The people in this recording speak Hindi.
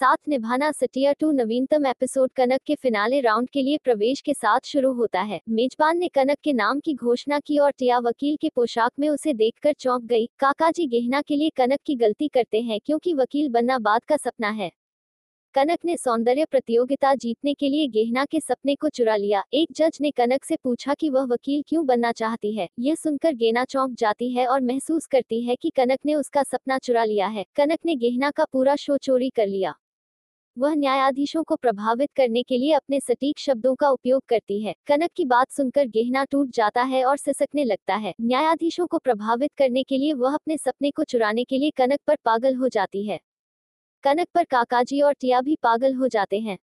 साथ निभाना सटिया टू नवीनतम एपिसोड कनक के फिनाले राउंड के लिए प्रवेश के साथ शुरू होता है। मेजबान ने कनक के नाम की घोषणा की और टिया वकील के पोशाक में उसे देखकर चौंक गई, काकाजी, गहना के लिए कनक की गलती करते हैं क्योंकि वकील बनना बाद का सपना है। कनक ने सौंदर्य प्रतियोगिता जीतने के लिए गेहना के सपने को चुरा लिया। एक जज ने कनक से पूछा कि वह वकील क्यों बनना चाहती है। यह सुनकर गेना चौंक जाती है और महसूस करती है कि कनक ने उसका सपना चुरा लिया है। कनक ने गेहना का पूरा शो चोरी कर लिया। वह न्यायाधीशों को प्रभावित करने के लिए अपने सटीक शब्दों का उपयोग करती है। कनक की बात सुनकर गहना टूट जाता है और सिसकने लगता है। न्यायाधीशों को प्रभावित करने के लिए वह अपने सपने को चुराने के लिए कनक पर पागल हो जाती है। कनक पर काकाजी और टिया भी पागल हो जाते हैं।